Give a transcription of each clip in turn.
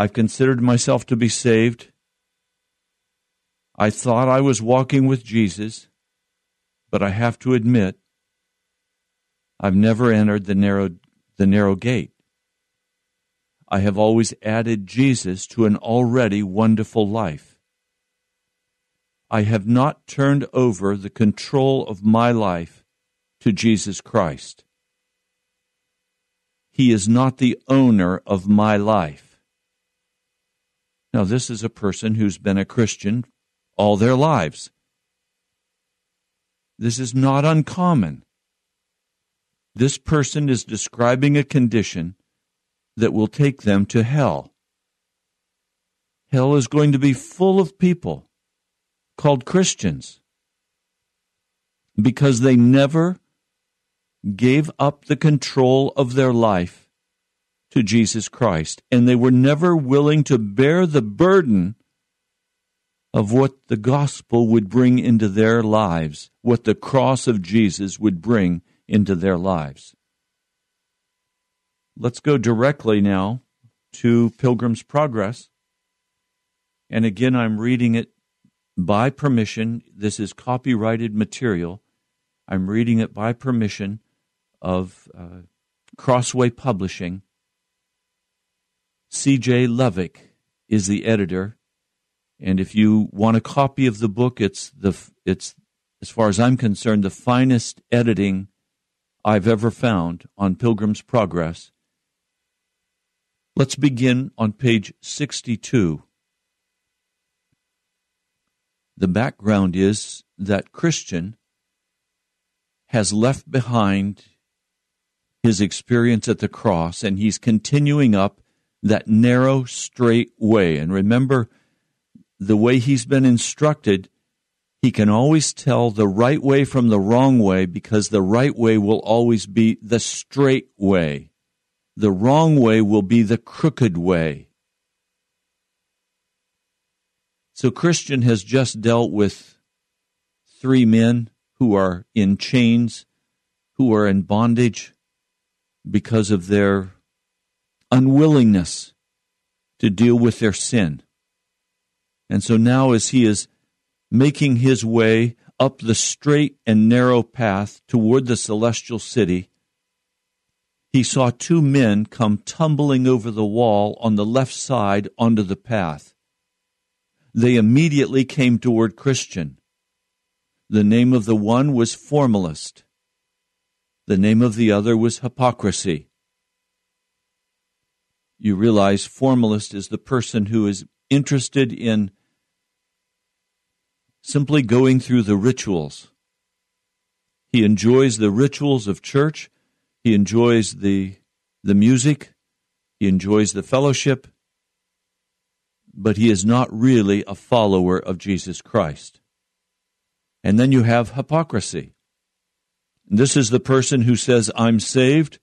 I've considered myself to be saved. I thought I was walking with Jesus, but I have to admit, I've never entered the narrow, the narrow gate. I have always added Jesus to an already wonderful life. I have not turned over the control of my life to Jesus Christ. He is not the owner of my life. Now, this is a person who's been a Christian all their lives. This is not uncommon. This person is describing a condition that will take them to hell. Hell is going to be full of people called Christians because they never gave up the control of their life to Jesus Christ, and they were never willing to bear the burden of what the gospel would bring into their lives, what the cross of Jesus would bring into their lives. Let's go directly now to Pilgrim's Progress. And again, I'm reading it by permission. This is copyrighted material. I'm reading it by permission of uh, Crossway Publishing. C.J. Lovik is the editor, and if you want a copy of the book, it's the it's as far as I'm concerned the finest editing I've ever found on Pilgrim's Progress. Let's begin on page 62. The background is that Christian has left behind his experience at the cross and he's continuing up that narrow, straight way. And remember, the way he's been instructed, he can always tell the right way from the wrong way because the right way will always be the straight way. The wrong way will be the crooked way. So Christian has just dealt with three men who are in chains, who are in bondage because of their unwillingness to deal with their sin. And so now, as he is making his way up the straight and narrow path toward the celestial city, he saw two men come tumbling over the wall on the left side onto the path. They immediately came toward Christian. The name of the one was formalist. The name of the other was hypocrisy. You realize formalist is the person who is interested in simply going through the rituals. He enjoys the rituals of church. He enjoys the, the music. He enjoys the fellowship. But he is not really a follower of Jesus Christ. And then you have hypocrisy. This is the person who says, I'm saved,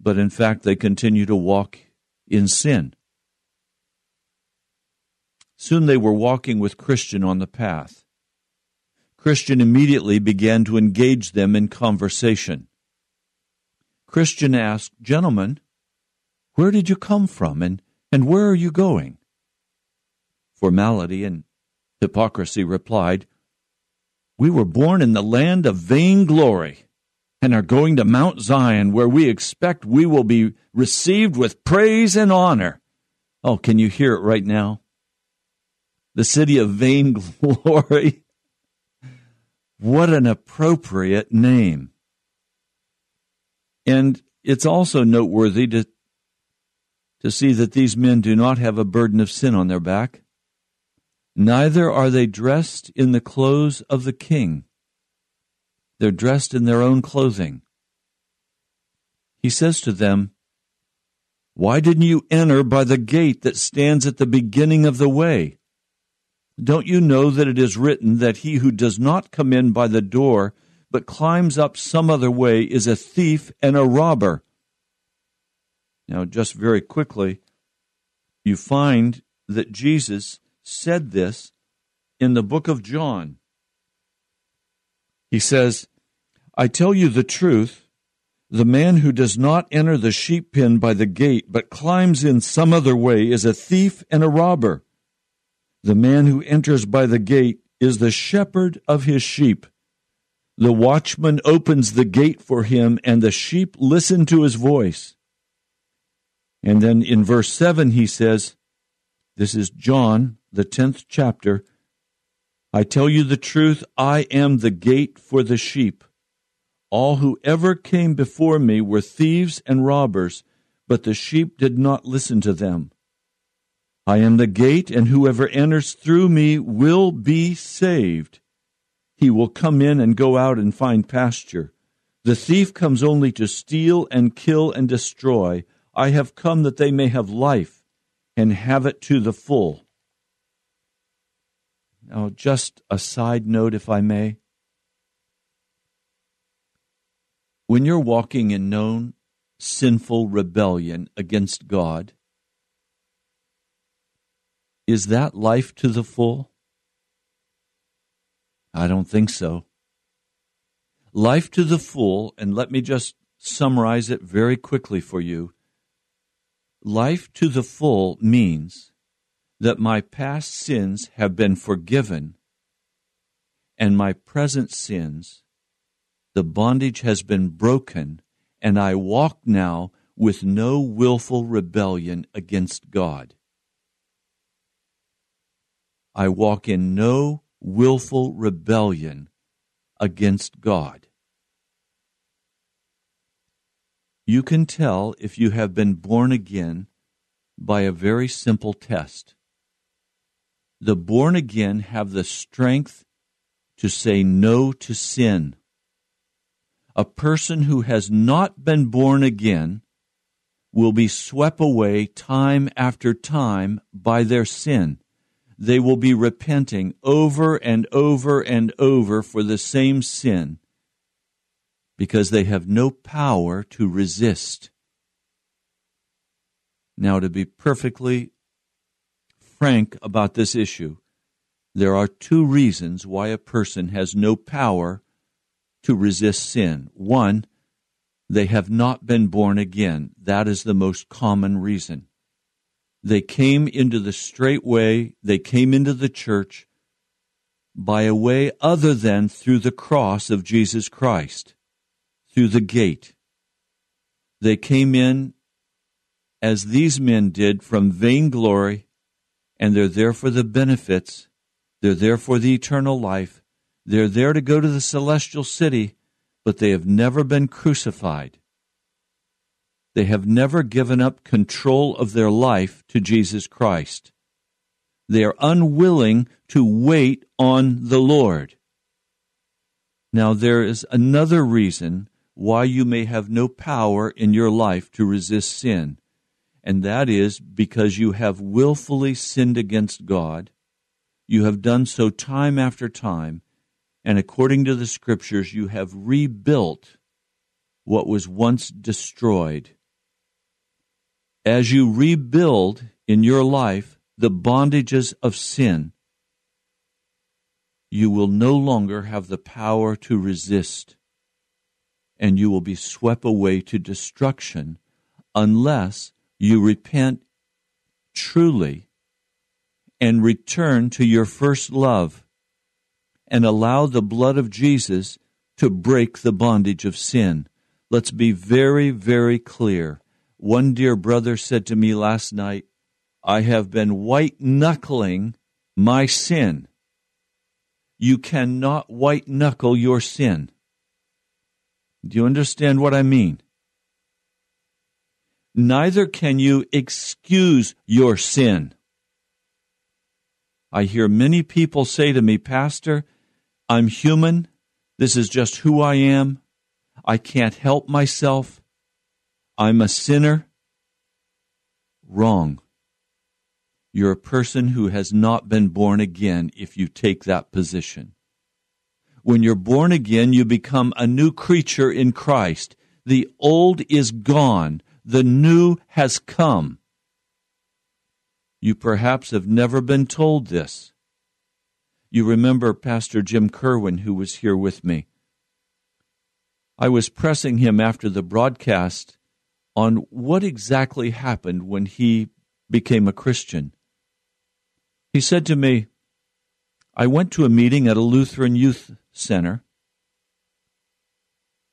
but in fact they continue to walk in sin. Soon they were walking with Christian on the path. Christian immediately began to engage them in conversation. Christian asked, Gentlemen, where did you come from and, and where are you going? Formality and hypocrisy replied, We were born in the land of vainglory and are going to Mount Zion, where we expect we will be received with praise and honor. Oh, can you hear it right now? The city of vainglory. what an appropriate name. And it's also noteworthy to, to see that these men do not have a burden of sin on their back. Neither are they dressed in the clothes of the king. They're dressed in their own clothing. He says to them, Why didn't you enter by the gate that stands at the beginning of the way? Don't you know that it is written that he who does not come in by the door, but climbs up some other way, is a thief and a robber? Now, just very quickly, you find that Jesus said this in the book of John. He says, I tell you the truth. The man who does not enter the sheep pen by the gate, but climbs in some other way, is a thief and a robber. The man who enters by the gate is the shepherd of his sheep. The watchman opens the gate for him, and the sheep listen to his voice. And then in verse 7, he says, This is John, the 10th chapter. I tell you the truth, I am the gate for the sheep. All who ever came before me were thieves and robbers, but the sheep did not listen to them. I am the gate, and whoever enters through me will be saved. He will come in and go out and find pasture. The thief comes only to steal and kill and destroy. I have come that they may have life and have it to the full. Now, just a side note, if I may. When you're walking in known sinful rebellion against God, is that life to the full? I don't think so. Life to the full, and let me just summarize it very quickly for you. Life to the full means that my past sins have been forgiven and my present sins, the bondage has been broken, and I walk now with no willful rebellion against God. I walk in no willful rebellion against God. You can tell if you have been born again by a very simple test the born again have the strength to say no to sin. A person who has not been born again will be swept away time after time by their sin. They will be repenting over and over and over for the same sin because they have no power to resist. Now, to be perfectly frank about this issue. There are two reasons why a person has no power to resist sin. One, they have not been born again. That is the most common reason. They came into the straight way, they came into the church by a way other than through the cross of Jesus Christ, through the gate. They came in as these men did from vainglory and they're there for the benefits. They're there for the eternal life. They're there to go to the celestial city, but they have never been crucified. They have never given up control of their life to Jesus Christ. They are unwilling to wait on the Lord. Now, there is another reason why you may have no power in your life to resist sin and that is because you have willfully sinned against God. You have done so time after time, and according to the scriptures, you have rebuilt what was once destroyed. As you rebuild in your life the bondages of sin, you will no longer have the power to resist, and you will be swept away to destruction unless you repent truly and return to your first love and allow the blood of Jesus to break the bondage of sin. Let's be very, very clear. One dear brother said to me last night, I have been white knuckling my sin. You cannot white knuckle your sin. Do you understand what I mean? Neither can you excuse your sin. I hear many people say to me, Pastor, I'm human. This is just who I am. I can't help myself. I'm a sinner. Wrong. You're a person who has not been born again if you take that position. When you're born again, you become a new creature in Christ. The old is gone, the new has come. You perhaps have never been told this. You remember Pastor Jim Kerwin, who was here with me. I was pressing him after the broadcast on what exactly happened when he became a Christian. He said to me, I went to a meeting at a Lutheran youth center,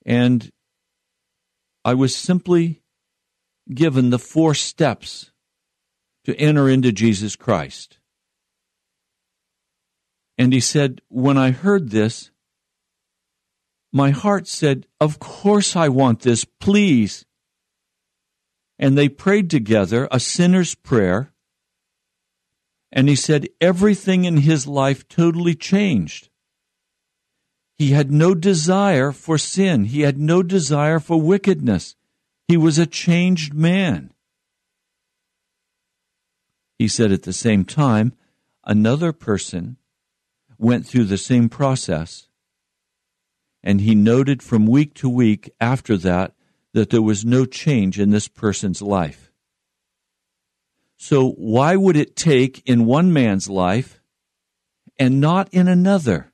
and I was simply given the four steps to enter into Jesus Christ. And he said, When I heard this, my heart said, Of course I want this, please. And they prayed together a sinner's prayer. And he said, Everything in his life totally changed. He had no desire for sin. He had no desire for wickedness. He was a changed man. He said at the same time, another person went through the same process, and he noted from week to week after that that there was no change in this person's life. So, why would it take in one man's life and not in another?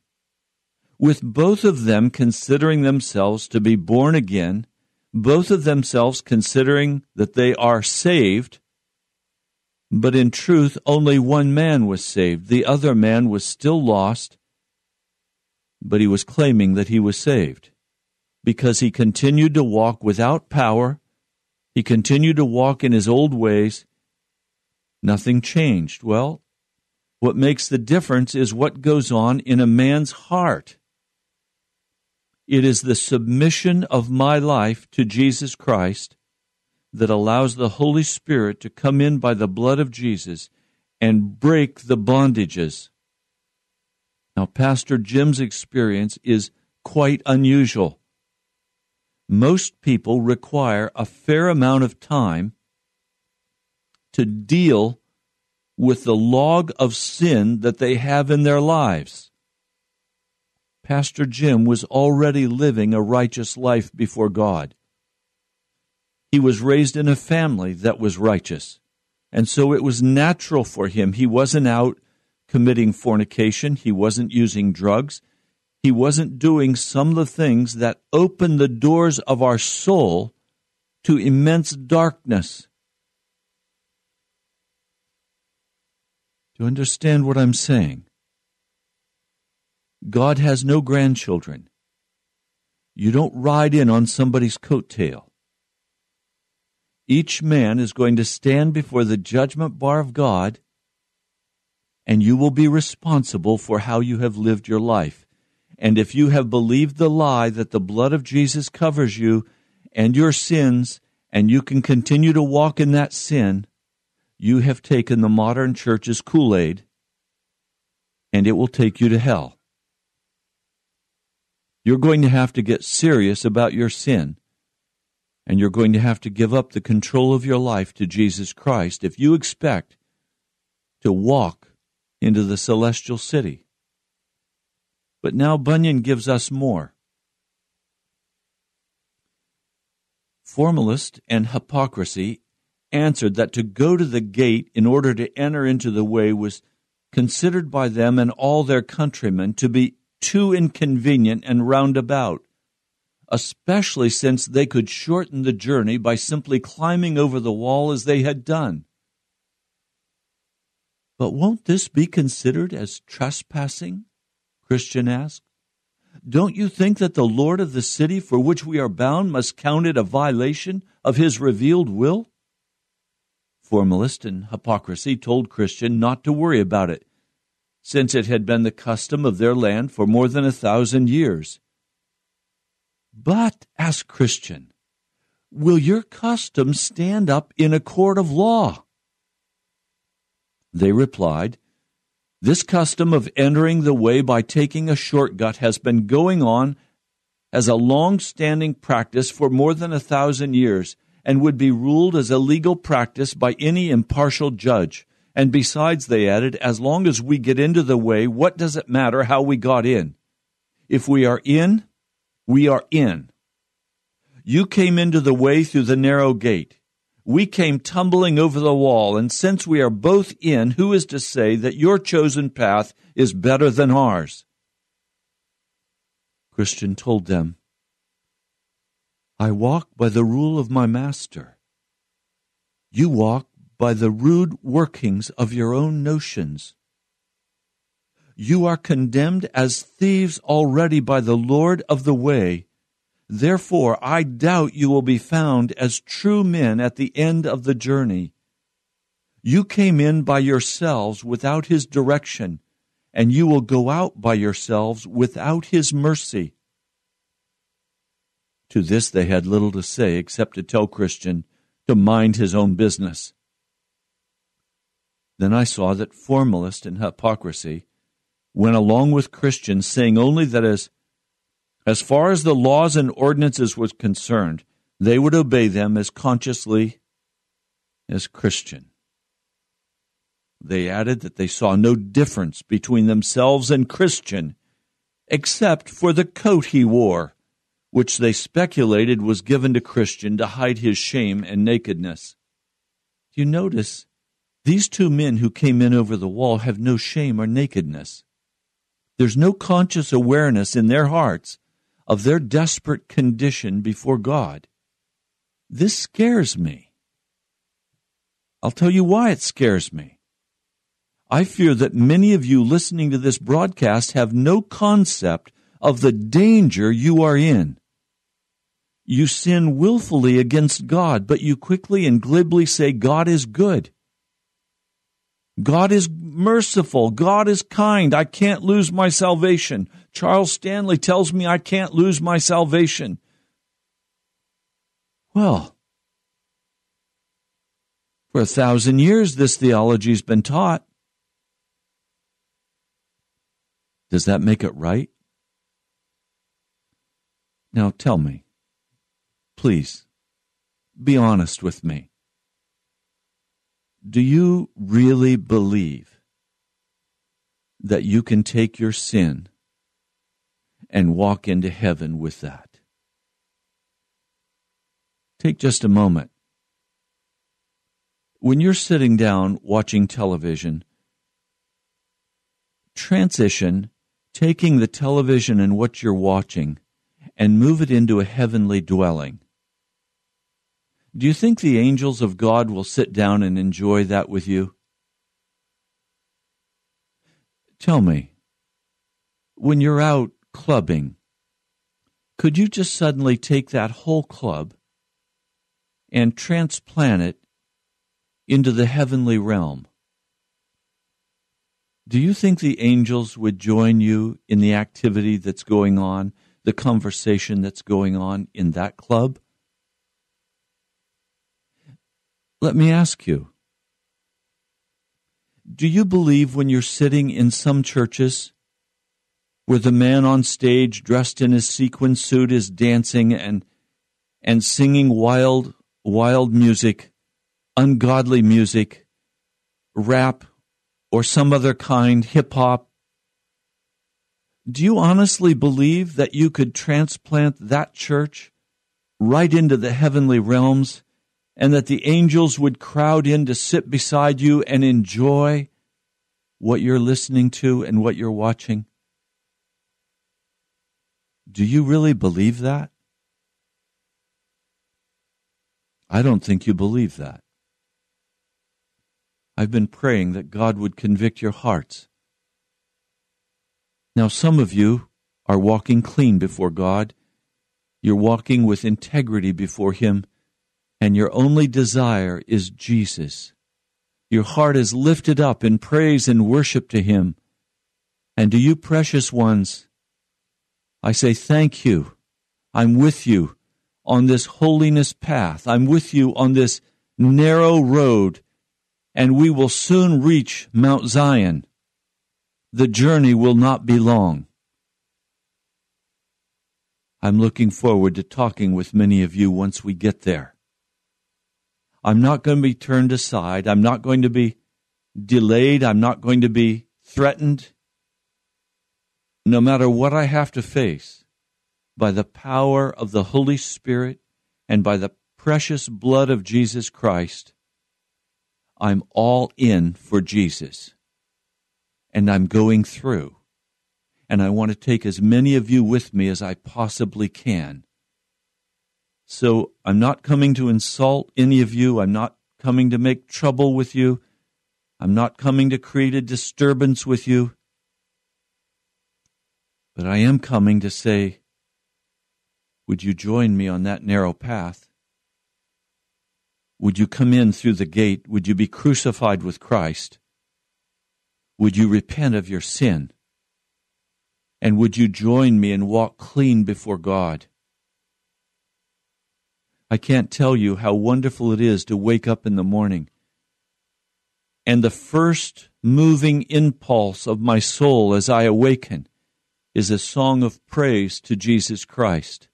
with both of them considering themselves to be born again, both of themselves considering that they are saved, but in truth, only one man was saved. The other man was still lost, but he was claiming that he was saved because he continued to walk without power. He continued to walk in his old ways. Nothing changed. Well, what makes the difference is what goes on in a man's heart. It is the submission of my life to Jesus Christ that allows the Holy Spirit to come in by the blood of Jesus and break the bondages. Now, Pastor Jim's experience is quite unusual. Most people require a fair amount of time to deal with the log of sin that they have in their lives. Pastor Jim was already living a righteous life before God. He was raised in a family that was righteous. And so it was natural for him. He wasn't out committing fornication. He wasn't using drugs. He wasn't doing some of the things that open the doors of our soul to immense darkness. Do you understand what I'm saying? God has no grandchildren. You don't ride in on somebody's coattail. Each man is going to stand before the judgment bar of God, and you will be responsible for how you have lived your life. And if you have believed the lie that the blood of Jesus covers you and your sins, and you can continue to walk in that sin, you have taken the modern church's Kool Aid, and it will take you to hell. You're going to have to get serious about your sin. And you're going to have to give up the control of your life to Jesus Christ if you expect to walk into the celestial city. But now Bunyan gives us more. Formalist and hypocrisy answered that to go to the gate in order to enter into the way was considered by them and all their countrymen to be too inconvenient and roundabout, especially since they could shorten the journey by simply climbing over the wall as they had done. But won't this be considered as trespassing? Christian asked. Don't you think that the Lord of the city for which we are bound must count it a violation of his revealed will? Formalist and hypocrisy told Christian not to worry about it, since it had been the custom of their land for more than a thousand years. But, asked Christian, will your custom stand up in a court of law? They replied, This custom of entering the way by taking a shortcut has been going on as a long standing practice for more than a thousand years and would be ruled as a legal practice by any impartial judge. And besides, they added, as long as we get into the way, what does it matter how we got in? If we are in, we are in. You came into the way through the narrow gate. We came tumbling over the wall, and since we are both in, who is to say that your chosen path is better than ours? Christian told them, I walk by the rule of my master. You walk by the rude workings of your own notions. You are condemned as thieves already by the Lord of the way. Therefore, I doubt you will be found as true men at the end of the journey. You came in by yourselves without his direction, and you will go out by yourselves without his mercy. To this they had little to say except to tell Christian to mind his own business. Then I saw that formalist and hypocrisy went along with Christians, saying only that as as far as the laws and ordinances was concerned, they would obey them as consciously as Christian. They added that they saw no difference between themselves and Christian, except for the coat he wore which they speculated was given to Christian to hide his shame and nakedness. You notice these two men who came in over the wall have no shame or nakedness. There's no conscious awareness in their hearts of their desperate condition before God. This scares me. I'll tell you why it scares me. I fear that many of you listening to this broadcast have no concept of the danger you are in. You sin willfully against God, but you quickly and glibly say, God is good. God is merciful. God is kind. I can't lose my salvation. Charles Stanley tells me I can't lose my salvation. Well, for a thousand years, this theology has been taught. Does that make it right? Now tell me, Please, be honest with me. Do you really believe that you can take your sin and walk into heaven with that? Take just a moment. When you're sitting down watching television, transition taking the television and what you're watching and move it into a heavenly dwelling. Do you think the angels of God will sit down and enjoy that with you? Tell me, when you're out clubbing, could you just suddenly take that whole club and transplant it into the heavenly realm? Do you think the angels would join you in the activity that's going on, the conversation that's going on in that club? Let me ask you Do you believe when you're sitting in some churches where the man on stage dressed in his sequin suit is dancing and, and singing wild, wild music, ungodly music, rap, or some other kind, hip hop? Do you honestly believe that you could transplant that church right into the heavenly realms and that the angels would crowd in to sit beside you and enjoy what you're listening to and what you're watching? Do you really believe that? I don't think you believe that. I've been praying that God would convict your hearts. Now, some of you are walking clean before God. You're walking with integrity before Him and your only desire is Jesus Your heart is lifted up in praise and worship to Him. And to you, precious ones, I say thank you. I'm with you on this holiness path. I'm with you on this narrow road, and we will soon reach Mount Zion. The journey will not be long. I'm looking forward to talking with many of you once we get there. I'm not going to be turned aside. I'm not going to be delayed. I'm not going to be threatened. No matter what I have to face, by the power of the Holy Spirit and by the precious blood of Jesus Christ, I'm all in for Jesus. And I'm going through and I want to take as many of you with me as I possibly can. So I'm not coming to insult any of you. I'm not coming to make trouble with you. I'm not coming to create a disturbance with you. But I am coming to say, would you join me on that narrow path? Would you come in through the gate? Would you be crucified with Christ? Would you repent of your sin? And would you join me and walk clean before God? I can't tell you how wonderful it is to wake up in the morning. And the first moving impulse of my soul as I awaken is a song of praise to Jesus Christ.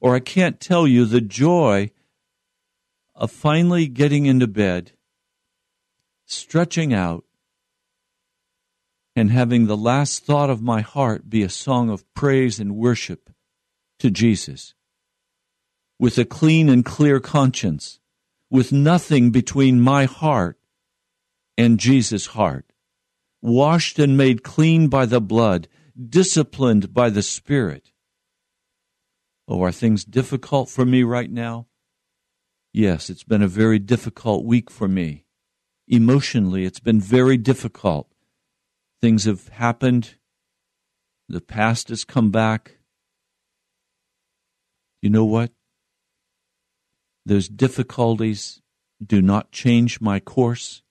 Or I can't tell you the joy of finally getting into bed, stretching out, and having the last thought of my heart be a song of praise and worship to Jesus. With a clean and clear conscience, with nothing between my heart and Jesus' heart, washed and made clean by the blood, disciplined by the Spirit. Oh, are things difficult for me right now? Yes, it's been a very difficult week for me. Emotionally, it's been very difficult. Things have happened. The past has come back. You know what? Those difficulties do not change my course.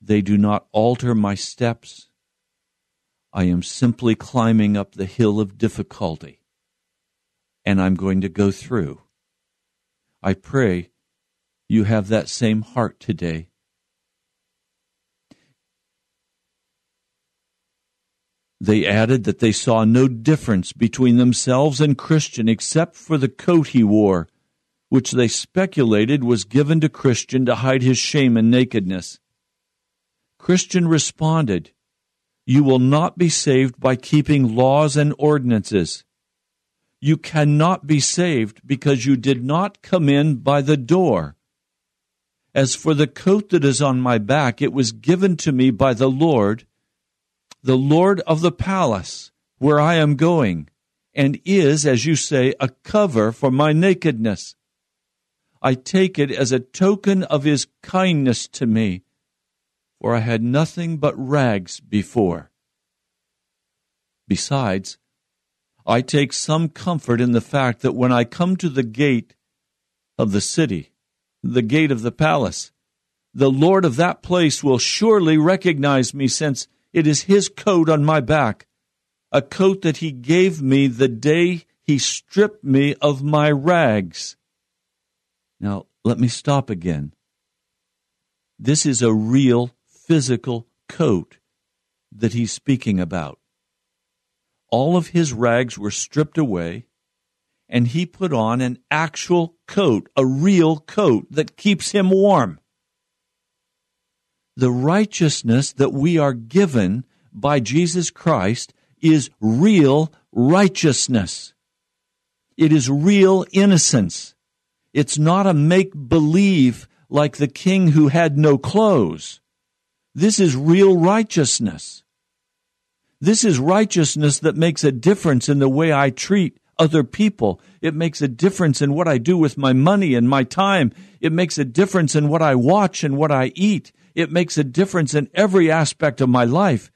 They do not alter my steps. I am simply climbing up the hill of difficulty, and I'm going to go through. I pray you have that same heart today. They added that they saw no difference between themselves and Christian except for the coat he wore, which they speculated was given to Christian to hide his shame and nakedness. Christian responded, You will not be saved by keeping laws and ordinances. You cannot be saved because you did not come in by the door. As for the coat that is on my back, it was given to me by the Lord the Lord of the palace where I am going, and is, as you say, a cover for my nakedness. I take it as a token of his kindness to me, for I had nothing but rags before. Besides, I take some comfort in the fact that when I come to the gate of the city, the gate of the palace, the Lord of that place will surely recognize me, since it is his coat on my back, a coat that he gave me the day he stripped me of my rags. Now, let me stop again. This is a real physical coat that he's speaking about. All of his rags were stripped away, and he put on an actual coat, a real coat that keeps him warm the righteousness that we are given by Jesus Christ is real righteousness. It is real innocence. It's not a make believe like the king who had no clothes. This is real righteousness. This is righteousness that makes a difference in the way I treat other people. It makes a difference in what I do with my money and my time. It makes a difference in what I watch and what I eat. It makes a difference in every aspect of my life.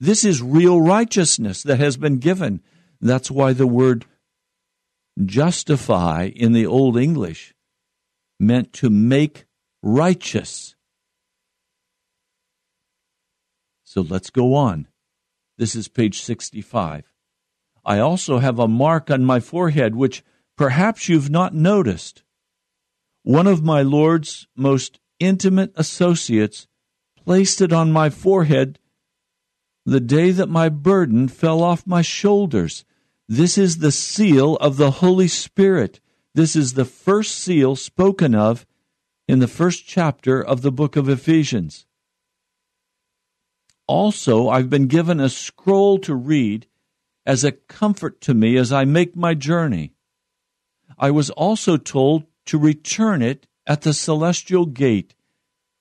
This is real righteousness that has been given. That's why the word justify in the Old English meant to make righteous. So let's go on. This is page 65. I also have a mark on my forehead, which perhaps you've not noticed. One of my Lord's most intimate associates placed it on my forehead the day that my burden fell off my shoulders. This is the seal of the Holy Spirit. This is the first seal spoken of in the first chapter of the book of Ephesians. Also, I've been given a scroll to read as a comfort to me as I make my journey. I was also told to return it at the celestial gate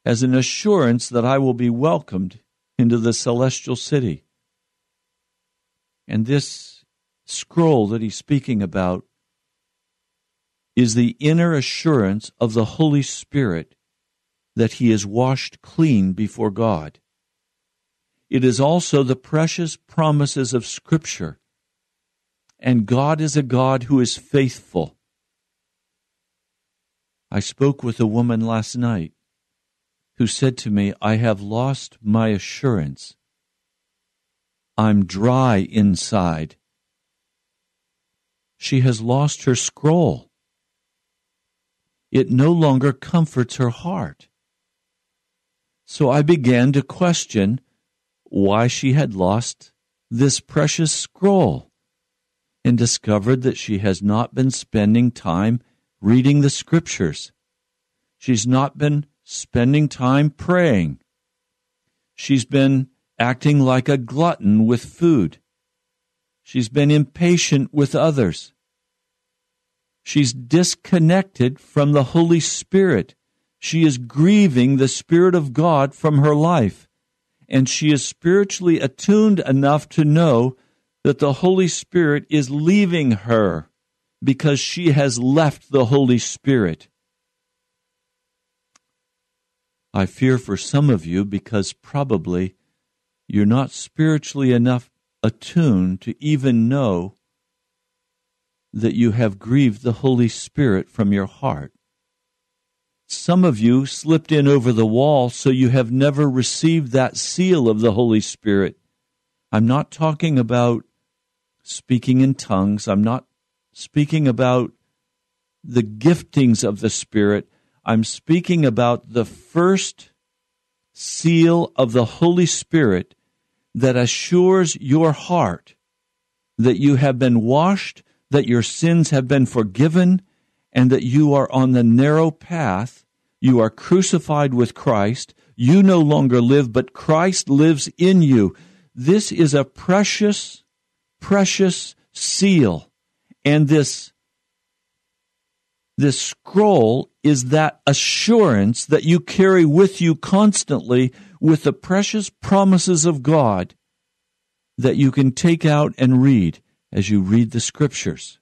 as an assurance that I will be welcomed into the celestial city. And this scroll that he's speaking about is the inner assurance of the Holy Spirit that he is washed clean before God. It is also the precious promises of Scripture. And God is a God who is faithful. I spoke with a woman last night who said to me, I have lost my assurance. I'm dry inside. She has lost her scroll. It no longer comforts her heart. So I began to question why she had lost this precious scroll and discovered that she has not been spending time reading the scriptures. She's not been spending time praying. She's been acting like a glutton with food. She's been impatient with others. She's disconnected from the Holy Spirit. She is grieving the Spirit of God from her life and she is spiritually attuned enough to know that the Holy Spirit is leaving her because she has left the Holy Spirit. I fear for some of you because probably you're not spiritually enough attuned to even know that you have grieved the Holy Spirit from your heart. Some of you slipped in over the wall, so you have never received that seal of the Holy Spirit. I'm not talking about speaking in tongues. I'm not speaking about the giftings of the Spirit. I'm speaking about the first seal of the Holy Spirit that assures your heart that you have been washed, that your sins have been forgiven, and that you are on the narrow path. You are crucified with Christ. You no longer live, but Christ lives in you. This is a precious, precious seal. And this, this scroll is that assurance that you carry with you constantly with the precious promises of God that you can take out and read as you read the scriptures.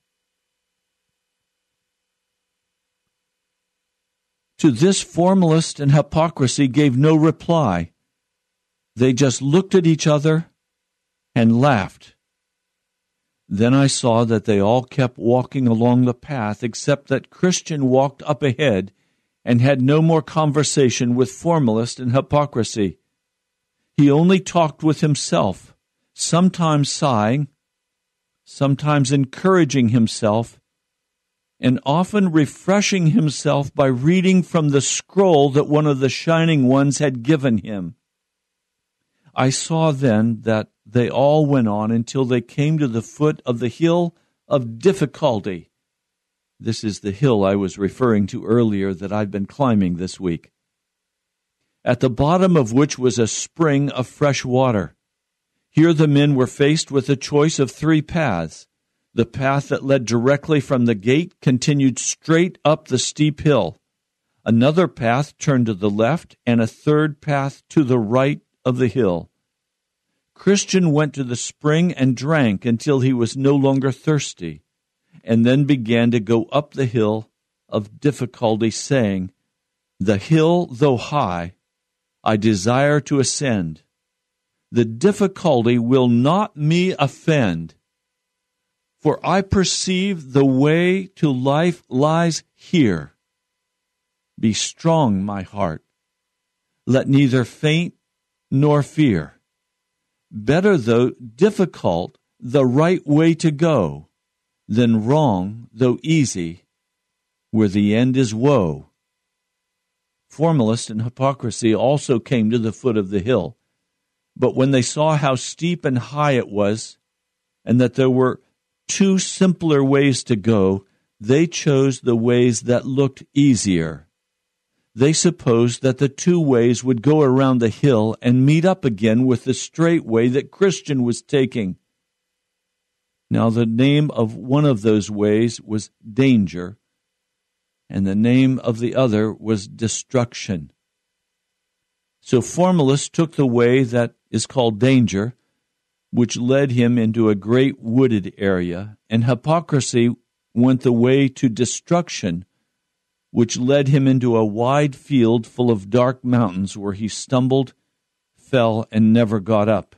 To this formalist and hypocrisy gave no reply. They just looked at each other and laughed. Then I saw that they all kept walking along the path, except that Christian walked up ahead and had no more conversation with formalist and hypocrisy. He only talked with himself, sometimes sighing, sometimes encouraging himself, and often refreshing himself by reading from the scroll that one of the shining ones had given him. I saw then that they all went on until they came to the foot of the hill of difficulty. This is the hill I was referring to earlier that I've been climbing this week. At the bottom of which was a spring of fresh water. Here the men were faced with a choice of three paths the path that led directly from the gate continued straight up the steep hill. Another path turned to the left, and a third path to the right of the hill. Christian went to the spring and drank until he was no longer thirsty, and then began to go up the hill of difficulty, saying, The hill, though high, I desire to ascend. The difficulty will not me offend for I perceive the way to life lies here. Be strong, my heart. Let neither faint nor fear. Better, though difficult, the right way to go than wrong, though easy, where the end is woe. Formalist and hypocrisy also came to the foot of the hill. But when they saw how steep and high it was, and that there were two simpler ways to go, they chose the ways that looked easier. They supposed that the two ways would go around the hill and meet up again with the straight way that Christian was taking. Now, the name of one of those ways was danger, and the name of the other was destruction. So, formalists took the way that is called danger, which led him into a great wooded area, and hypocrisy went the way to destruction, which led him into a wide field full of dark mountains where he stumbled, fell, and never got up.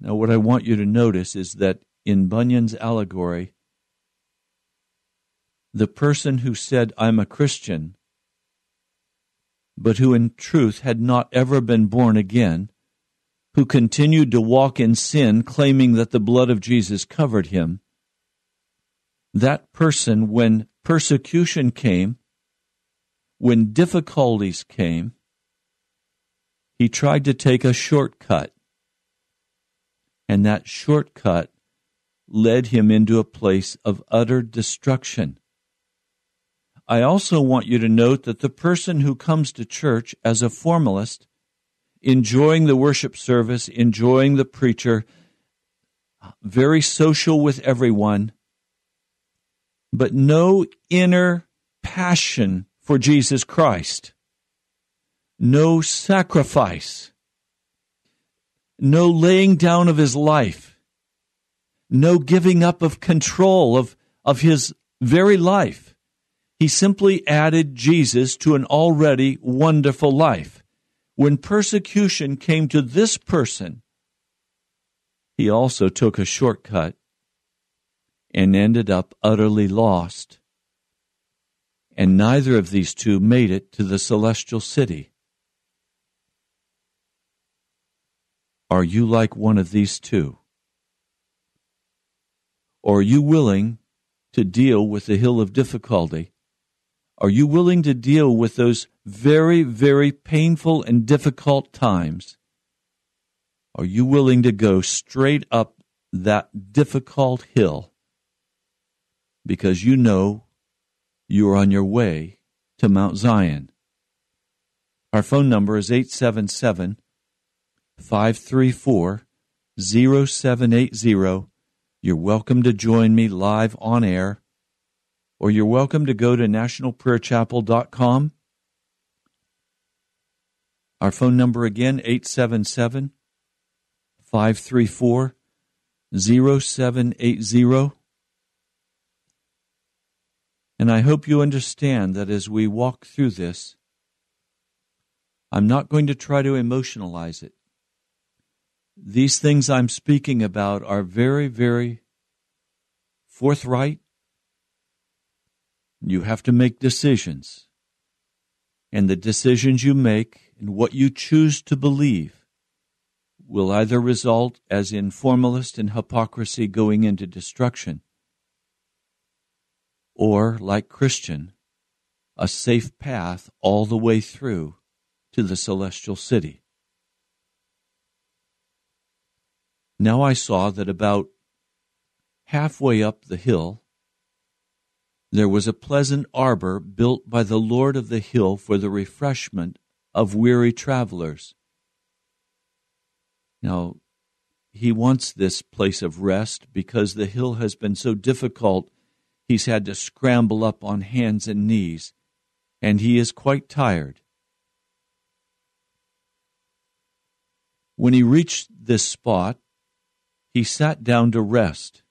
Now, what I want you to notice is that in Bunyan's allegory, the person who said, I'm a Christian, but who in truth had not ever been born again, who continued to walk in sin, claiming that the blood of Jesus covered him, that person, when persecution came, when difficulties came, he tried to take a shortcut and that shortcut led him into a place of utter destruction. I also want you to note that the person who comes to church as a formalist, enjoying the worship service, enjoying the preacher, very social with everyone, but no inner passion for Jesus Christ, no sacrifice, no laying down of his life, no giving up of control of, of his very life. He simply added Jesus to an already wonderful life. When persecution came to this person, he also took a shortcut and ended up utterly lost. And neither of these two made it to the celestial city. Are you like one of these two? Or are you willing to deal with the hill of difficulty? Are you willing to deal with those very, very painful and difficult times? Are you willing to go straight up that difficult hill because you know you are on your way to Mount Zion? Our phone number is 877 534 0780. You're welcome to join me live on air, or you're welcome to go to nationalprayerchapel.com. Our phone number again, 877 534 0780. And I hope you understand that as we walk through this, I'm not going to try to emotionalize it these things I'm speaking about are very, very forthright. You have to make decisions. And the decisions you make and what you choose to believe will either result, as in formalist and hypocrisy, going into destruction, or, like Christian, a safe path all the way through to the celestial city. Now I saw that about halfway up the hill there was a pleasant arbor built by the Lord of the hill for the refreshment of weary travelers. Now, he wants this place of rest because the hill has been so difficult, he's had to scramble up on hands and knees, and he is quite tired. When he reached this spot, he sat down to rest.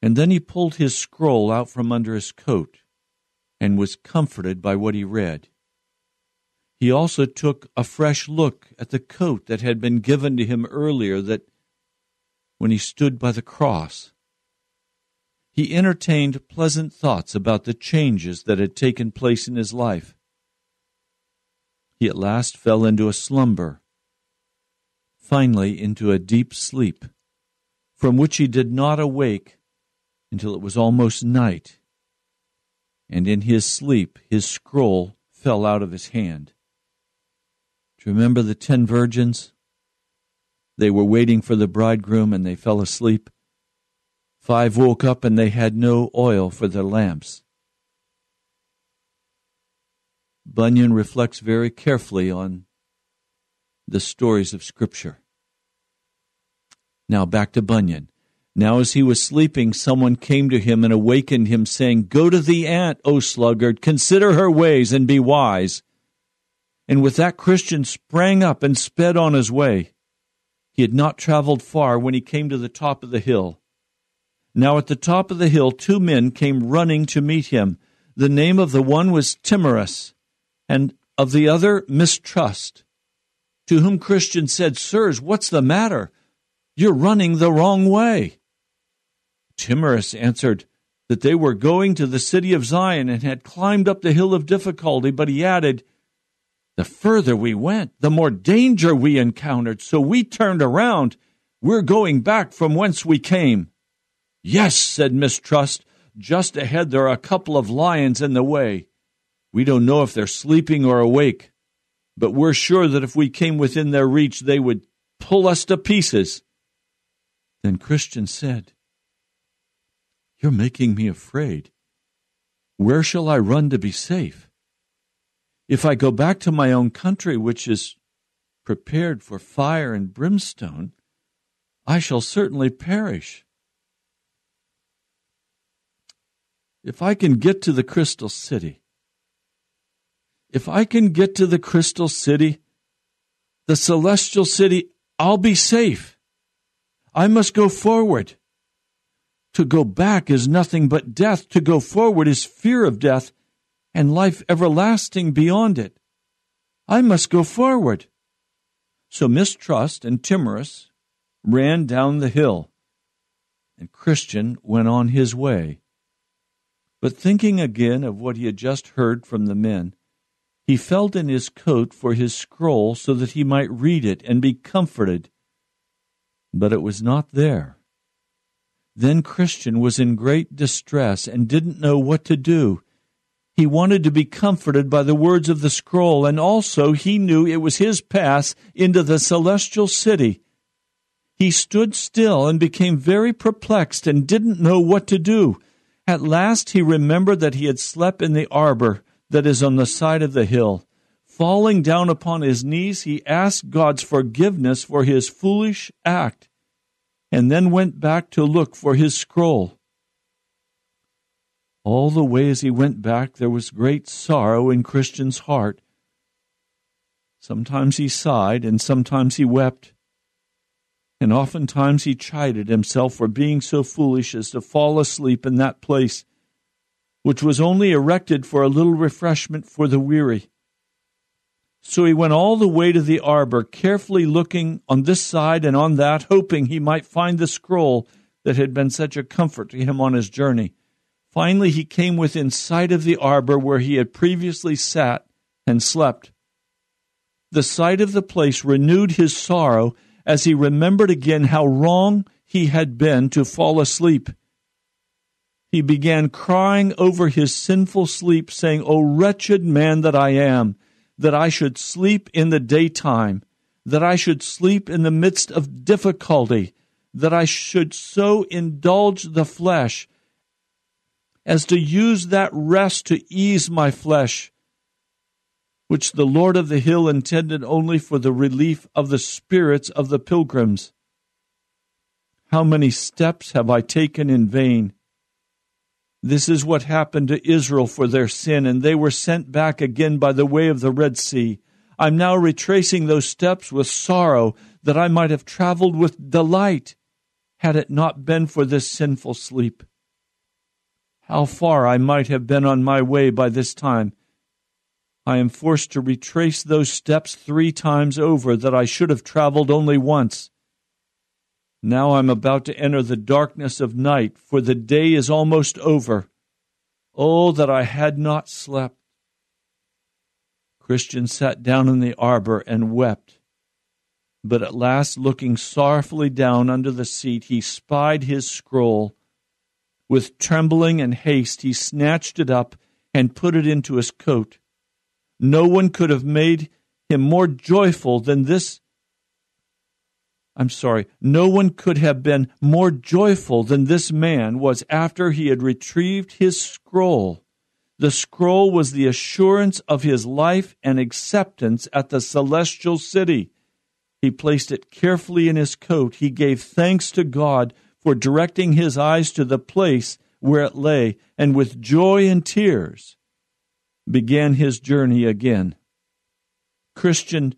And then he pulled his scroll out from under his coat and was comforted by what he read. He also took a fresh look at the coat that had been given to him earlier that when he stood by the cross. He entertained pleasant thoughts about the changes that had taken place in his life. He at last fell into a slumber finally into a deep sleep, from which he did not awake until it was almost night. And in his sleep, his scroll fell out of his hand. Do you remember the ten virgins? They were waiting for the bridegroom and they fell asleep. Five woke up and they had no oil for their lamps. Bunyan reflects very carefully on the stories of Scripture. Now back to Bunyan. Now as he was sleeping, someone came to him and awakened him, saying, Go to the ant, O sluggard, consider her ways and be wise. And with that Christian sprang up and sped on his way. He had not traveled far when he came to the top of the hill. Now at the top of the hill, two men came running to meet him. The name of the one was Timorous, and of the other, Mistrust. To whom Christian said, Sirs, what's the matter? You're running the wrong way. Timorous answered that they were going to the city of Zion and had climbed up the hill of difficulty, but he added, The further we went, the more danger we encountered, so we turned around. We're going back from whence we came. Yes, said Mistrust, just ahead there are a couple of lions in the way. We don't know if they're sleeping or awake but we're sure that if we came within their reach, they would pull us to pieces. Then Christian said, You're making me afraid. Where shall I run to be safe? If I go back to my own country, which is prepared for fire and brimstone, I shall certainly perish. If I can get to the crystal city, if I can get to the crystal city, the celestial city, I'll be safe. I must go forward. To go back is nothing but death. To go forward is fear of death and life everlasting beyond it. I must go forward. So mistrust and timorous ran down the hill, and Christian went on his way. But thinking again of what he had just heard from the men, he felt in his coat for his scroll so that he might read it and be comforted. But it was not there. Then Christian was in great distress and didn't know what to do. He wanted to be comforted by the words of the scroll, and also he knew it was his pass into the celestial city. He stood still and became very perplexed and didn't know what to do. At last he remembered that he had slept in the arbor that is on the side of the hill. Falling down upon his knees, he asked God's forgiveness for his foolish act, and then went back to look for his scroll. All the way as he went back, there was great sorrow in Christian's heart. Sometimes he sighed, and sometimes he wept. And oftentimes he chided himself for being so foolish as to fall asleep in that place which was only erected for a little refreshment for the weary. So he went all the way to the arbor, carefully looking on this side and on that, hoping he might find the scroll that had been such a comfort to him on his journey. Finally, he came within sight of the arbor where he had previously sat and slept. The sight of the place renewed his sorrow as he remembered again how wrong he had been to fall asleep he began crying over his sinful sleep, saying, O wretched man that I am, that I should sleep in the daytime, that I should sleep in the midst of difficulty, that I should so indulge the flesh as to use that rest to ease my flesh, which the Lord of the hill intended only for the relief of the spirits of the pilgrims. How many steps have I taken in vain? This is what happened to Israel for their sin, and they were sent back again by the way of the Red Sea. I'm now retracing those steps with sorrow that I might have traveled with delight had it not been for this sinful sleep. How far I might have been on my way by this time. I am forced to retrace those steps three times over that I should have traveled only once. Now I'm about to enter the darkness of night, for the day is almost over. Oh, that I had not slept. Christian sat down in the arbor and wept. But at last, looking sorrowfully down under the seat, he spied his scroll. With trembling and haste, he snatched it up and put it into his coat. No one could have made him more joyful than this. I'm sorry, no one could have been more joyful than this man was after he had retrieved his scroll. The scroll was the assurance of his life and acceptance at the celestial city. He placed it carefully in his coat. He gave thanks to God for directing his eyes to the place where it lay, and with joy and tears began his journey again. Christian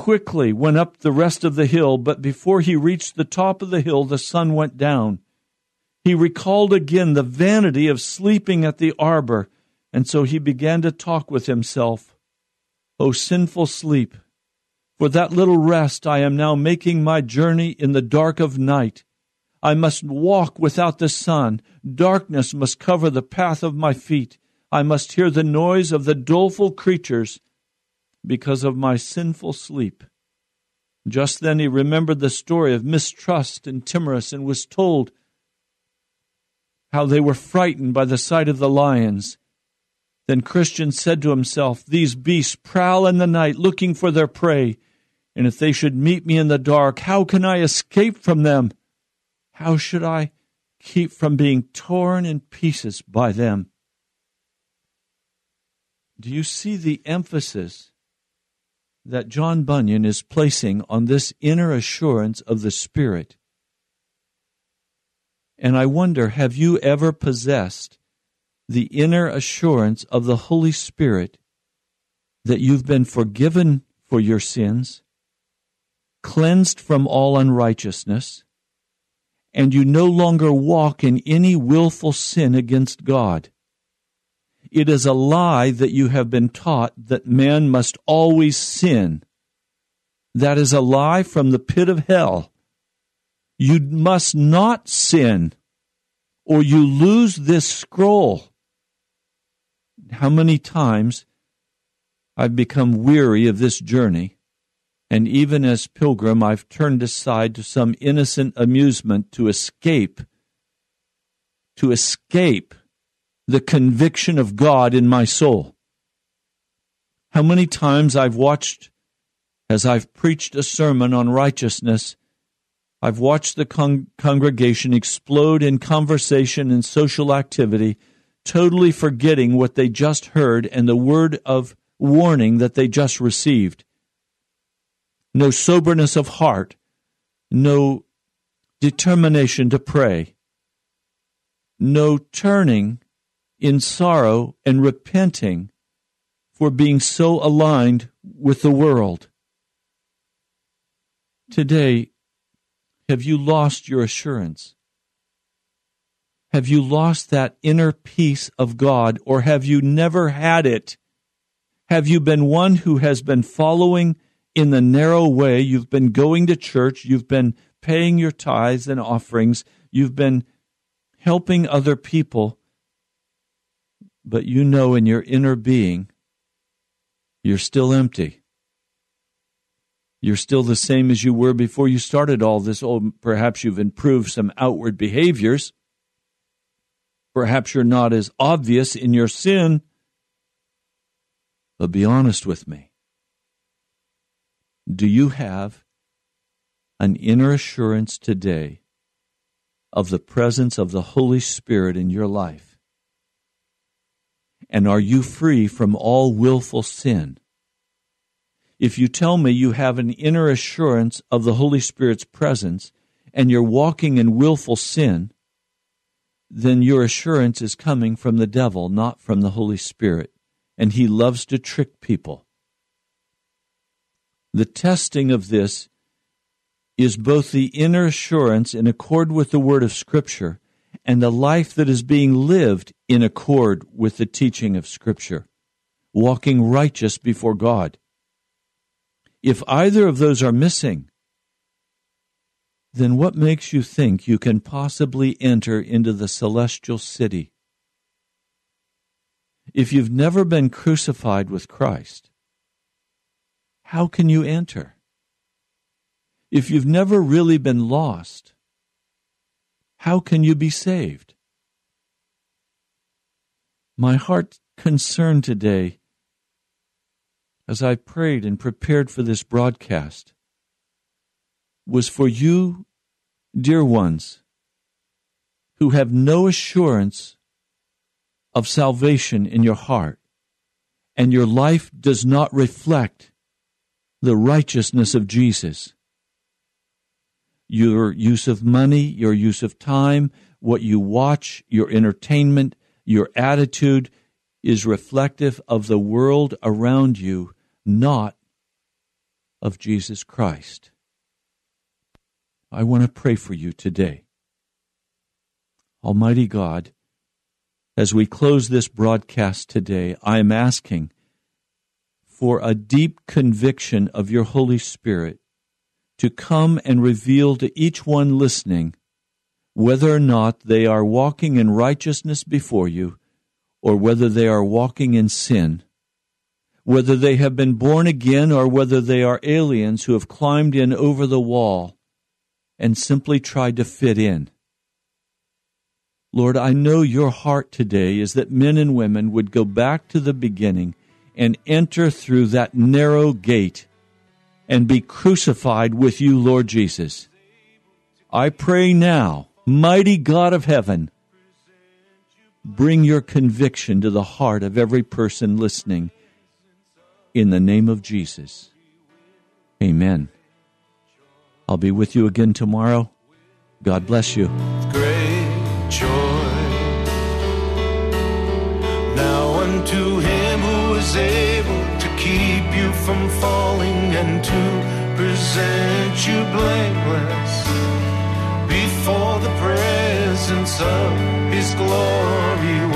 quickly went up the rest of the hill, but before he reached the top of the hill, the sun went down. He recalled again the vanity of sleeping at the arbor, and so he began to talk with himself. O sinful sleep! For that little rest I am now making my journey in the dark of night. I must walk without the sun. Darkness must cover the path of my feet. I must hear the noise of the doleful creatures because of my sinful sleep. Just then he remembered the story of mistrust and timorous and was told how they were frightened by the sight of the lions. Then Christian said to himself, These beasts prowl in the night looking for their prey. And if they should meet me in the dark, how can I escape from them? How should I keep from being torn in pieces by them? Do you see the emphasis that John Bunyan is placing on this inner assurance of the Spirit? And I wonder have you ever possessed the inner assurance of the Holy Spirit that you've been forgiven for your sins? cleansed from all unrighteousness, and you no longer walk in any willful sin against God. It is a lie that you have been taught that man must always sin. That is a lie from the pit of hell. You must not sin, or you lose this scroll. How many times I've become weary of this journey and even as pilgrim, I've turned aside to some innocent amusement to escape, to escape the conviction of God in my soul. How many times I've watched, as I've preached a sermon on righteousness, I've watched the con- congregation explode in conversation and social activity, totally forgetting what they just heard and the word of warning that they just received no soberness of heart, no determination to pray, no turning in sorrow and repenting for being so aligned with the world. Today, have you lost your assurance? Have you lost that inner peace of God, or have you never had it? Have you been one who has been following in the narrow way. You've been going to church, you've been paying your tithes and offerings, you've been helping other people, but you know in your inner being you're still empty. You're still the same as you were before you started all this. Oh, perhaps you've improved some outward behaviors. Perhaps you're not as obvious in your sin. But be honest with me. Do you have an inner assurance today of the presence of the Holy Spirit in your life? And are you free from all willful sin? If you tell me you have an inner assurance of the Holy Spirit's presence and you're walking in willful sin, then your assurance is coming from the devil, not from the Holy Spirit. And he loves to trick people. The testing of this is both the inner assurance in accord with the word of Scripture and the life that is being lived in accord with the teaching of Scripture, walking righteous before God. If either of those are missing, then what makes you think you can possibly enter into the celestial city? If you've never been crucified with Christ, how can you enter? if you've never really been lost, how can you be saved? My heart concern today as I prayed and prepared for this broadcast was for you, dear ones, who have no assurance of salvation in your heart, and your life does not reflect the righteousness of Jesus. Your use of money, your use of time, what you watch, your entertainment, your attitude is reflective of the world around you not of Jesus Christ. I want to pray for you today. Almighty God, as we close this broadcast today, I am asking for a deep conviction of your Holy Spirit to come and reveal to each one listening whether or not they are walking in righteousness before you or whether they are walking in sin whether they have been born again or whether they are aliens who have climbed in over the wall and simply tried to fit in. Lord, I know your heart today is that men and women would go back to the beginning and enter through that narrow gate and be crucified with you, Lord Jesus. I pray now, mighty God of heaven, bring your conviction to the heart of every person listening in the name of Jesus. Amen. I'll be with you again tomorrow. God bless you. Great joy. Now unto him who is able you from falling and to present you blameless before the presence of his glory